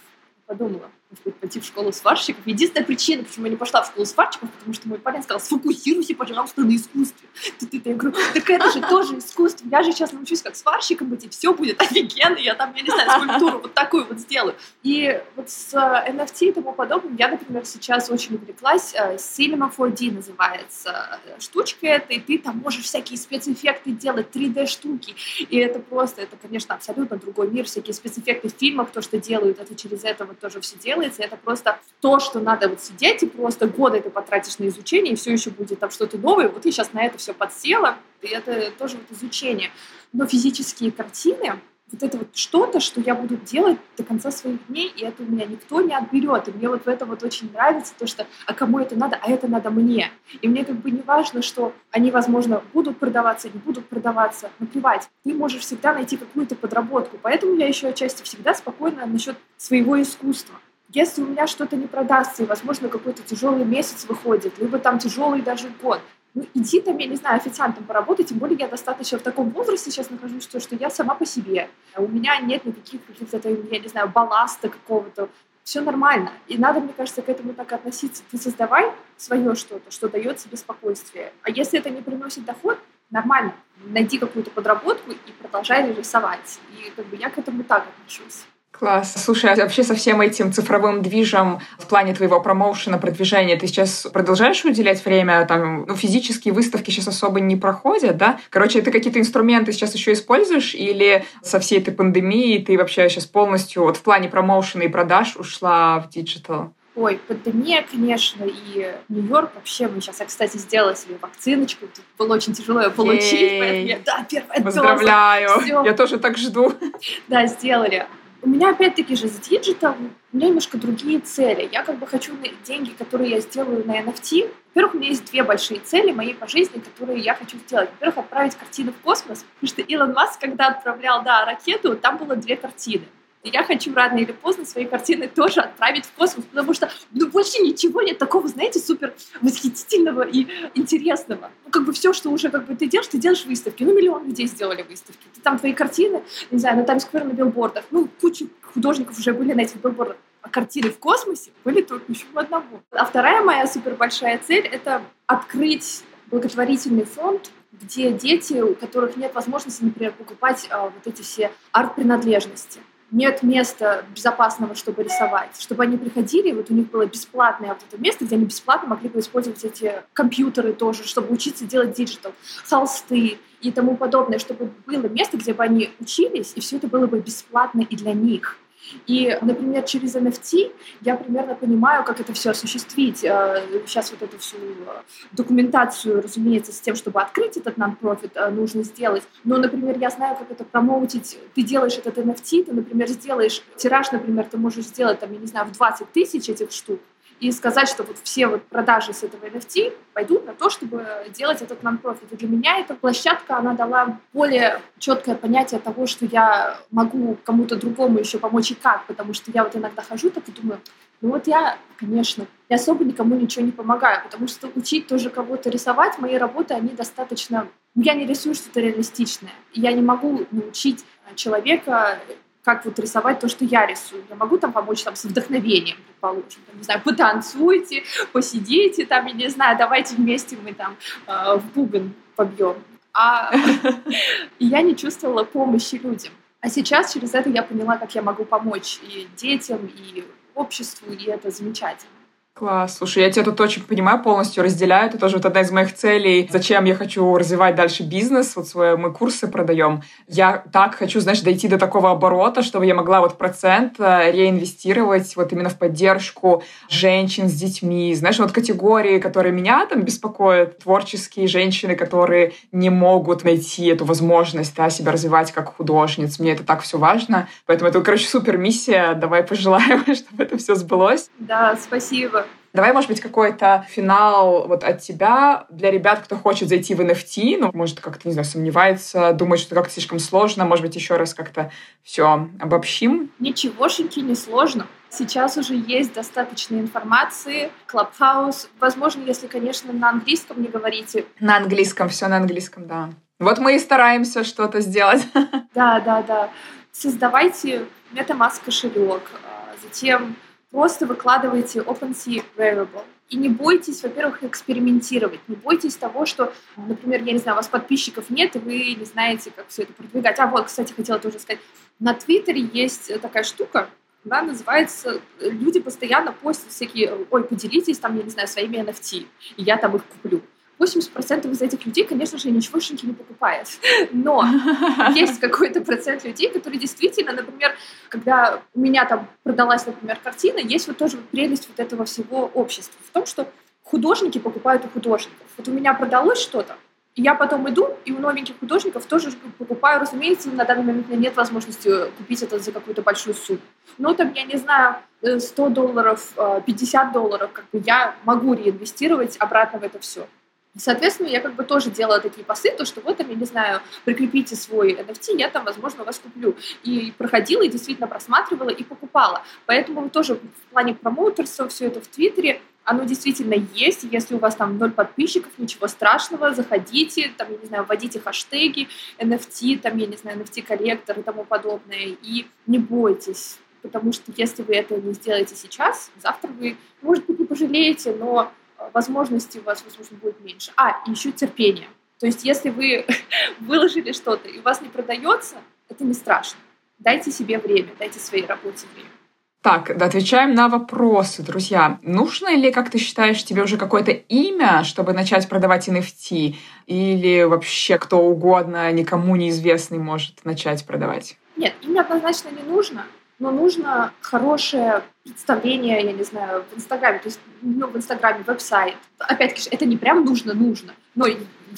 Подумала, пойти в школу сварщиков. Единственная причина, почему я не пошла в школу сварщиков, потому что мой парень сказал, сфокусируйся, пожалуйста, на искусстве. Тут это, я говорю, так это же тоже искусство. Я же сейчас научусь как сварщиком быть, и все будет офигенно. Я там, я не знаю, скульптуру вот такую вот сделаю. И вот с NFT и тому подобным я, например, сейчас очень увлеклась. Э, Cinema 4D называется э, штучка эта, и ты там можешь всякие спецэффекты делать, 3D-штуки. И это просто, это, конечно, абсолютно другой мир. Всякие спецэффекты в фильмах, то, что делают, это через это вот тоже все делают делается, это просто то, что надо вот сидеть и просто годы это потратишь на изучение, и все еще будет там что-то новое. Вот я сейчас на это все подсела, и это тоже вот изучение. Но физические картины, вот это вот что-то, что я буду делать до конца своих дней, и это у меня никто не отберет. И мне вот в этом вот очень нравится то, что а кому это надо, а это надо мне. И мне как бы не важно, что они, возможно, будут продаваться, не будут продаваться. Наплевать. Ты можешь всегда найти какую-то подработку. Поэтому я еще отчасти всегда спокойна насчет своего искусства. Если у меня что-то не продастся, и, возможно, какой-то тяжелый месяц выходит, либо там тяжелый даже год, ну, иди там, я не знаю, официантом поработать, тем более я достаточно в таком возрасте сейчас нахожусь, что, что я сама по себе. У меня нет никаких каких-то, я не знаю, балласта какого-то. Все нормально. И надо, мне кажется, к этому так относиться. Ты создавай свое что-то, что дает тебе спокойствие. А если это не приносит доход, нормально. Найди какую-то подработку и продолжай рисовать. И как бы я к этому так отношусь. Класс. Слушай, а вообще со всем этим цифровым движем в плане твоего промоушена, продвижения, ты сейчас продолжаешь уделять время? Там, ну, физические выставки сейчас особо не проходят, да? Короче, ты какие-то инструменты сейчас еще используешь или со всей этой пандемией ты вообще сейчас полностью вот в плане промоушена и продаж ушла в digital? Ой, пандемия, конечно, и Нью-Йорк вообще. Мы сейчас, я, кстати, сделала себе вакциночку. Тут было очень тяжело ее получить, Yay. поэтому я, да, первая Поздравляю. Доза. Я тоже так жду. Да, сделали. У меня опять-таки же с digital, у меня немножко другие цели. Я как бы хочу деньги, которые я сделаю на NFT. Во-первых, у меня есть две большие цели моей по жизни, которые я хочу сделать. Во-первых, отправить картину в космос, потому что Илон Маск, когда отправлял, да, ракету, там было две картины. Я хочу рано или поздно свои картины тоже отправить в космос, потому что ну, больше ничего нет такого, знаете, супер восхитительного и интересного. Ну, как бы все, что уже как бы ты делаешь, ты делаешь выставки. Ну, миллион людей сделали выставки. Ты там твои картины, не знаю, на Таймс-сквер на билбордах. Ну, куча художников уже были на этих билбордах. А картины в космосе были только еще у одного. А вторая моя супер большая цель — это открыть благотворительный фонд, где дети, у которых нет возможности, например, покупать а, вот эти все арт-принадлежности нет места безопасного, чтобы рисовать, чтобы они приходили, вот у них было бесплатное вот это место, где они бесплатно могли бы использовать эти компьютеры тоже, чтобы учиться делать digital, холсты и тому подобное, чтобы было место, где бы они учились, и все это было бы бесплатно и для них. И, например, через NFT я примерно понимаю, как это все осуществить. Сейчас э, вот эту всю э, документацию, разумеется, с тем, чтобы открыть этот нон-профит, э, нужно сделать. Но, например, я знаю, как это промоутить. Ты делаешь этот NFT, ты, например, сделаешь тираж, например, ты можешь сделать, там, я не знаю, в 20 тысяч этих штук и сказать, что вот все вот продажи с этого NFT пойдут на то, чтобы делать этот нон-профит. И для меня эта площадка, она дала более четкое понятие того, что я могу кому-то другому еще помочь и как, потому что я вот иногда хожу так и думаю, ну вот я, конечно, я особо никому ничего не помогаю, потому что учить тоже кого-то рисовать, мои работы, они достаточно... Ну, я не рисую что-то реалистичное. Я не могу научить человека как вот рисовать то, что я рисую. Я могу там помочь там с вдохновением, предположим. Там, не знаю, потанцуйте, посидите, там, я не знаю, давайте вместе мы там э, в бубен побьем. А я не чувствовала помощи людям. А сейчас через это я поняла, как я могу помочь и детям, и обществу, и это замечательно. Класс. Слушай, я тебя тут очень понимаю, полностью разделяю. Это тоже вот одна из моих целей. Зачем я хочу развивать дальше бизнес? Вот свои мы курсы продаем. Я так хочу, знаешь, дойти до такого оборота, чтобы я могла вот процент э, реинвестировать вот именно в поддержку женщин с детьми. Знаешь, вот категории, которые меня там беспокоят, творческие женщины, которые не могут найти эту возможность да, себя развивать как художниц. Мне это так все важно. Поэтому это, короче, супер миссия. Давай пожелаем, чтобы это все сбылось. Да, спасибо. Давай, может быть, какой-то финал вот от тебя для ребят, кто хочет зайти в NFT, ну, может, как-то, не знаю, сомневается, думает, что как-то слишком сложно, может быть, еще раз как-то все обобщим? Ничегошеньки не сложно. Сейчас уже есть достаточно информации. Clubhouse. Возможно, если, конечно, на английском не говорите. На английском, все на английском, да. Вот мы и стараемся что-то сделать. Да, да, да. Создавайте MetaMask кошелек, а затем Просто выкладывайте OpenSea Variable. И не бойтесь, во-первых, экспериментировать. Не бойтесь того, что, например, я не знаю, у вас подписчиков нет, и вы не знаете, как все это продвигать. А вот, кстати, хотела тоже сказать. На Твиттере есть такая штука, да, называется, люди постоянно постят всякие, ой, поделитесь там, я не знаю, своими NFT, и я там их куплю. 80% из этих людей, конечно же, ничегошеньки не покупает. Но есть какой-то процент людей, которые действительно, например, когда у меня там продалась, например, картина, есть вот тоже прелесть вот этого всего общества в том, что художники покупают у художников. Вот у меня продалось что-то, и я потом иду, и у новеньких художников тоже покупаю, разумеется, на данный момент у меня нет возможности купить это за какую-то большую сумму. Но там, я не знаю, 100 э, долларов, 50 э, долларов, как бы я могу реинвестировать обратно в это все. Соответственно, я как бы тоже делала такие посты, то, что вот там, я не знаю, прикрепите свой NFT, я там, возможно, вас куплю. И проходила, и действительно просматривала, и покупала. Поэтому тоже в плане промоутерства все это в Твиттере, оно действительно есть. Если у вас там ноль подписчиков, ничего страшного, заходите, там, я не знаю, вводите хэштеги NFT, там, я не знаю, NFT-коллектор и тому подобное, и не бойтесь. Потому что если вы это не сделаете сейчас, завтра вы, может быть, не пожалеете, но возможностей у вас, возможно, будет меньше. А, и еще терпение. То есть, если вы выложили что-то и у вас не продается, это не страшно. Дайте себе время, дайте своей работе время. Так, отвечаем на вопросы, друзья. Нужно ли, как ты считаешь, тебе уже какое-то имя, чтобы начать продавать NFT? Или вообще кто угодно, никому неизвестный может начать продавать? Нет, имя однозначно не нужно но нужно хорошее представление, я не знаю, в Инстаграме, то есть ну, в Инстаграме веб-сайт. Опять-таки, это не прям нужно-нужно, но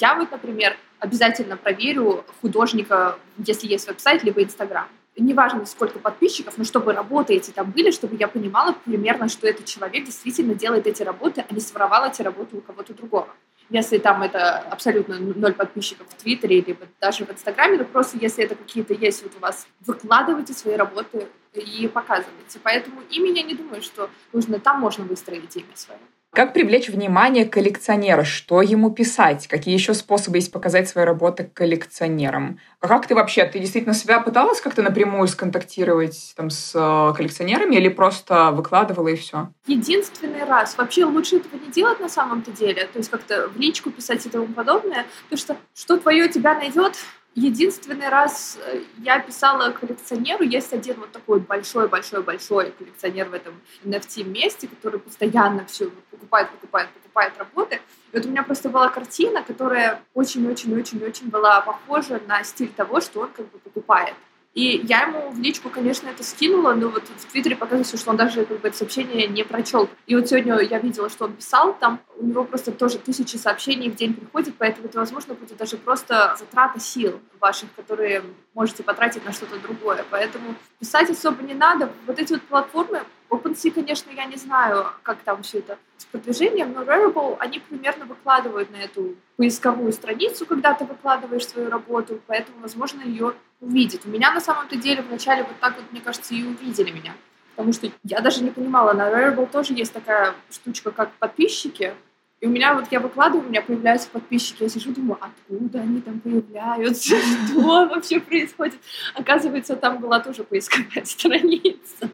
я вот, например, обязательно проверю художника, если есть веб-сайт, либо Инстаграм. Неважно, сколько подписчиков, но чтобы работы эти там были, чтобы я понимала примерно, что этот человек действительно делает эти работы, а не своровал эти работы у кого-то другого если там это абсолютно ноль подписчиков в Твиттере или даже в Инстаграме, но просто если это какие-то есть вот у вас, выкладывайте свои работы и показывайте. Поэтому имя я не думаю, что нужно, там можно выстроить имя свое. Как привлечь внимание коллекционера? Что ему писать? Какие еще способы есть показать свои работы коллекционерам? А как ты вообще, ты действительно себя пыталась как-то напрямую сконтактировать там, с э, коллекционерами или просто выкладывала и все? Единственный раз. Вообще лучше этого не делать на самом-то деле. То есть как-то в личку писать и тому подобное. Потому что что твое тебя найдет, Единственный раз э, я писала коллекционеру, есть один вот такой большой-большой-большой коллекционер в этом NFT месте, который постоянно все покупает, покупает, покупает работы. И вот у меня просто была картина, которая очень-очень-очень-очень была похожа на стиль того, что он как бы покупает. И я ему в личку, конечно, это скинула, но вот в Твиттере показывается, что он даже как бы, это сообщение не прочел. И вот сегодня я видела, что он писал там, у него просто тоже тысячи сообщений в день приходит, поэтому это, возможно, будет даже просто затрата сил ваших, которые можете потратить на что-то другое. Поэтому писать особо не надо. Вот эти вот платформы, OpenSea, конечно, я не знаю, как там все это с продвижением, но Rarible, они примерно выкладывают на эту поисковую страницу, когда ты выкладываешь свою работу, поэтому, возможно, ее увидит. Меня на самом-то деле вначале вот так вот, мне кажется, и увидели меня. Потому что я даже не понимала, на Rarible тоже есть такая штучка, как подписчики, и у меня вот я выкладываю, у меня появляются подписчики, я сижу, думаю, откуда они там появляются, что вообще происходит. Оказывается, там была тоже поисковая страница.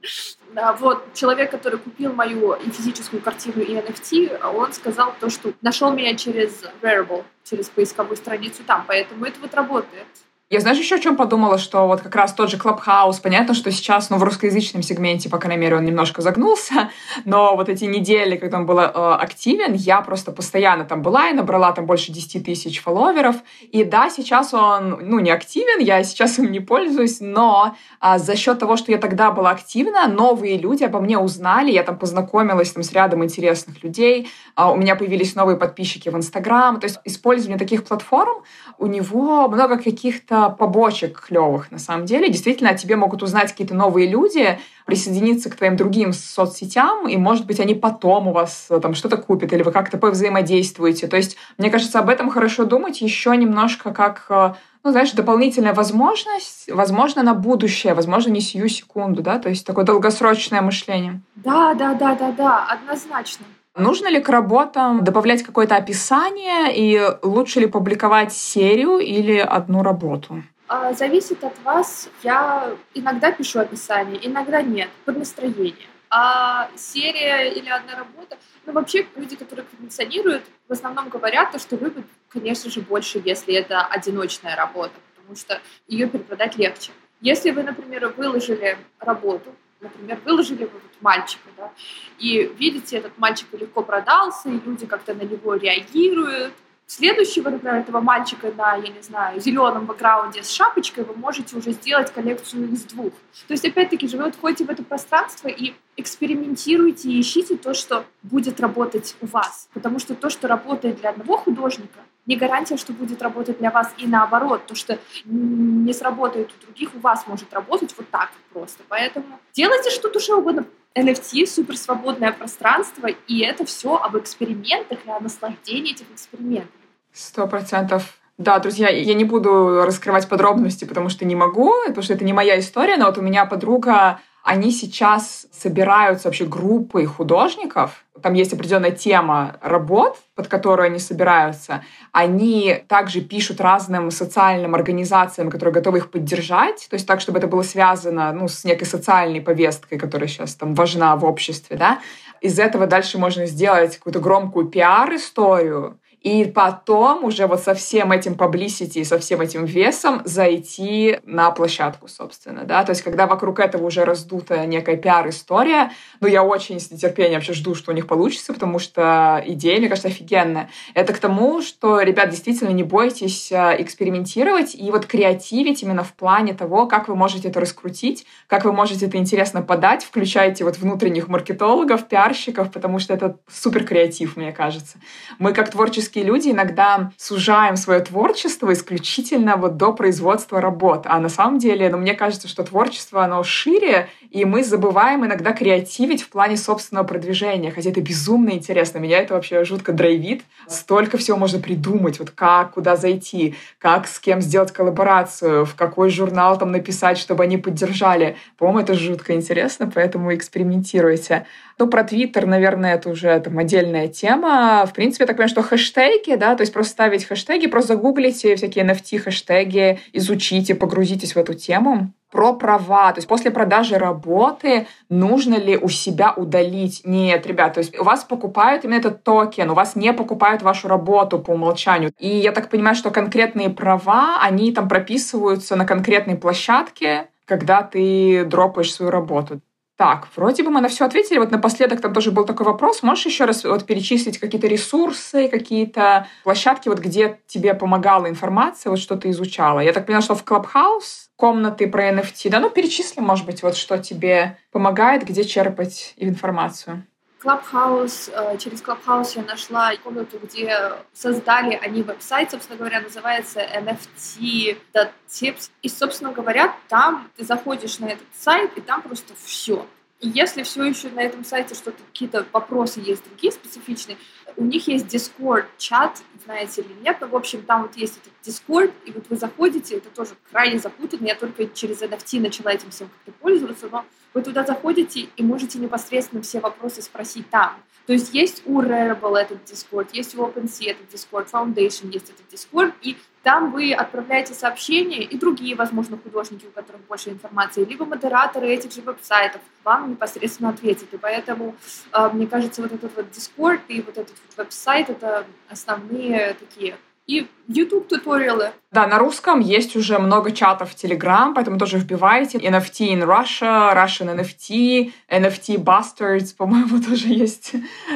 Да, вот человек, который купил мою и физическую картину, и NFT, он сказал то, что нашел меня через Wearable, через поисковую страницу там, поэтому это вот работает. Я, знаешь, еще о чем подумала, что вот как раз тот же Clubhouse, понятно, что сейчас, ну, в русскоязычном сегменте, по крайней мере, он немножко загнулся, но вот эти недели, когда он был э, активен, я просто постоянно там была и набрала там больше 10 тысяч фолловеров. И да, сейчас он, ну, не активен, я сейчас им не пользуюсь, но а, за счет того, что я тогда была активна, новые люди обо мне узнали, я там познакомилась там с рядом интересных людей, а, у меня появились новые подписчики в Инстаграм, то есть использование таких платформ, у него много каких-то побочек клевых на самом деле. Действительно, о тебе могут узнать какие-то новые люди, присоединиться к твоим другим соцсетям, и, может быть, они потом у вас э, там что-то купят, или вы как-то повзаимодействуете. То есть, мне кажется, об этом хорошо думать еще немножко как э, ну, знаешь, дополнительная возможность, возможно, на будущее, возможно, не сию секунду, да, то есть такое долгосрочное мышление. Да, да, да, да, да, однозначно. Нужно ли к работам добавлять какое-то описание и лучше ли публиковать серию или одну работу? А, зависит от вас. Я иногда пишу описание, иногда нет, под настроение. А серия или одна работа, ну вообще люди, которые коллекционируют, в основном говорят то, что любят, конечно же, больше, если это одиночная работа, потому что ее перепродать легче. Если вы, например, выложили работу, например, выложили вы вот мальчика, да, и видите, этот мальчик легко продался, и люди как-то на него реагируют. Следующего, например, этого мальчика на, я не знаю, зеленом бэкграунде с шапочкой вы можете уже сделать коллекцию из двух. То есть, опять-таки же, вы вот в это пространство и экспериментируете и ищите то, что будет работать у вас. Потому что то, что работает для одного художника, не гарантия, что будет работать для вас и наоборот. То, что не сработает у других, у вас может работать вот так просто. Поэтому делайте что душе угодно. NFT — суперсвободное пространство, и это все об экспериментах и о наслаждении этих экспериментов. Сто процентов. Да, друзья, я не буду раскрывать подробности, потому что не могу, потому что это не моя история, но вот у меня подруга они сейчас собираются вообще группой художников. Там есть определенная тема работ, под которую они собираются. Они также пишут разным социальным организациям, которые готовы их поддержать. То есть так, чтобы это было связано ну, с некой социальной повесткой, которая сейчас там важна в обществе. Да? Из этого дальше можно сделать какую-то громкую пиар-историю, и потом уже вот со всем этим publicity, со всем этим весом зайти на площадку, собственно, да, то есть когда вокруг этого уже раздута некая пиар-история, ну, я очень с нетерпением вообще жду, что у них получится, потому что идея, мне кажется, офигенная. Это к тому, что, ребят, действительно не бойтесь э, экспериментировать и вот креативить именно в плане того, как вы можете это раскрутить, как вы можете это интересно подать, включайте вот внутренних маркетологов, пиарщиков, потому что это супер креатив, мне кажется. Мы как творческие творческие люди иногда сужаем свое творчество исключительно вот до производства работ. А на самом деле, ну, мне кажется, что творчество, оно шире, и мы забываем иногда креативить в плане собственного продвижения. Хотя это безумно интересно. Меня это вообще жутко драйвит. Столько всего можно придумать. Вот как, куда зайти, как с кем сделать коллаборацию, в какой журнал там написать, чтобы они поддержали. По-моему, это жутко интересно, поэтому экспериментируйте. Ну, про Твиттер, наверное, это уже там отдельная тема. В принципе, я так понимаю, что хэштеги, да, то есть просто ставить хэштеги, просто загуглите всякие NFT-хэштеги, изучите, погрузитесь в эту тему про права. То есть после продажи работы нужно ли у себя удалить? Нет, ребят, то есть у вас покупают именно этот токен, у вас не покупают вашу работу по умолчанию. И я так понимаю, что конкретные права, они там прописываются на конкретной площадке, когда ты дропаешь свою работу. Так, вроде бы мы на все ответили. Вот напоследок там тоже был такой вопрос. Можешь еще раз вот перечислить какие-то ресурсы, какие-то площадки, вот где тебе помогала информация, вот что ты изучала? Я так поняла, что в Clubhouse комнаты про NFT, да? Ну, перечисли, может быть, вот что тебе помогает, где черпать информацию. Clubhouse, э, через Clubhouse я нашла комнату, где создали они веб-сайт, собственно говоря, называется NFT.tips. И, собственно говоря, там ты заходишь на этот сайт, и там просто все. И если все еще на этом сайте что-то, какие-то вопросы есть другие специфичные, у них есть Discord чат, знаете или нет, но, в общем, там вот есть этот Discord, и вот вы заходите, это тоже крайне запутанно, я только через NFT начала этим всем как-то пользоваться, но вы туда заходите и можете непосредственно все вопросы спросить там. То есть есть у Rarible этот Discord, есть у OpenSea этот Discord, Foundation есть этот Discord, и там вы отправляете сообщения, и другие, возможно, художники, у которых больше информации, либо модераторы этих же веб-сайтов вам непосредственно ответят. И поэтому, э, мне кажется, вот этот вот Discord и вот этот вот веб-сайт — это основные такие и YouTube-туториалы. Да, на русском есть уже много чатов в Telegram, поэтому тоже вбивайте. NFT in Russia, Russian NFT, NFT Bastards, по-моему, тоже есть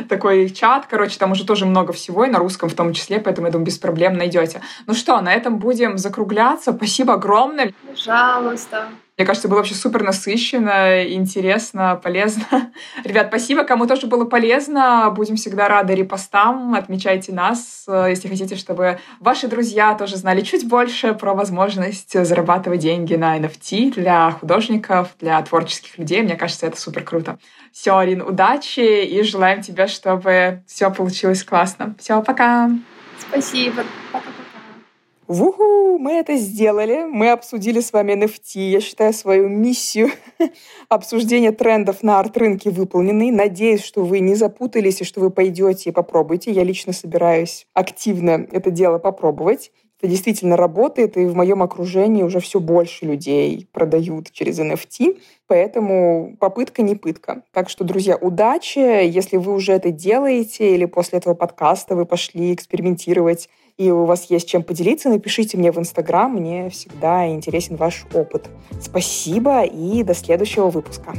такой чат. Короче, там уже тоже много всего, и на русском в том числе, поэтому, я думаю, без проблем найдете. Ну что, на этом будем закругляться. Спасибо огромное. Пожалуйста. Мне кажется, было вообще супер насыщенно, интересно, полезно. Ребят, спасибо, кому тоже было полезно. Будем всегда рады репостам. Отмечайте нас, если хотите, чтобы ваши друзья тоже знали чуть больше про возможность зарабатывать деньги на NFT для художников, для творческих людей. Мне кажется, это супер круто. Все, Арин, удачи и желаем тебе, чтобы все получилось классно. Все, пока. Спасибо. Пока. Вуху, мы это сделали. Мы обсудили с вами NFT. Я считаю свою миссию обсуждения трендов на арт-рынке выполненной. Надеюсь, что вы не запутались и что вы пойдете и попробуйте. Я лично собираюсь активно это дело попробовать. Это действительно работает, и в моем окружении уже все больше людей продают через NFT, поэтому попытка не пытка. Так что, друзья, удачи, если вы уже это делаете, или после этого подкаста вы пошли экспериментировать и у вас есть чем поделиться, напишите мне в Инстаграм, мне всегда интересен ваш опыт. Спасибо и до следующего выпуска.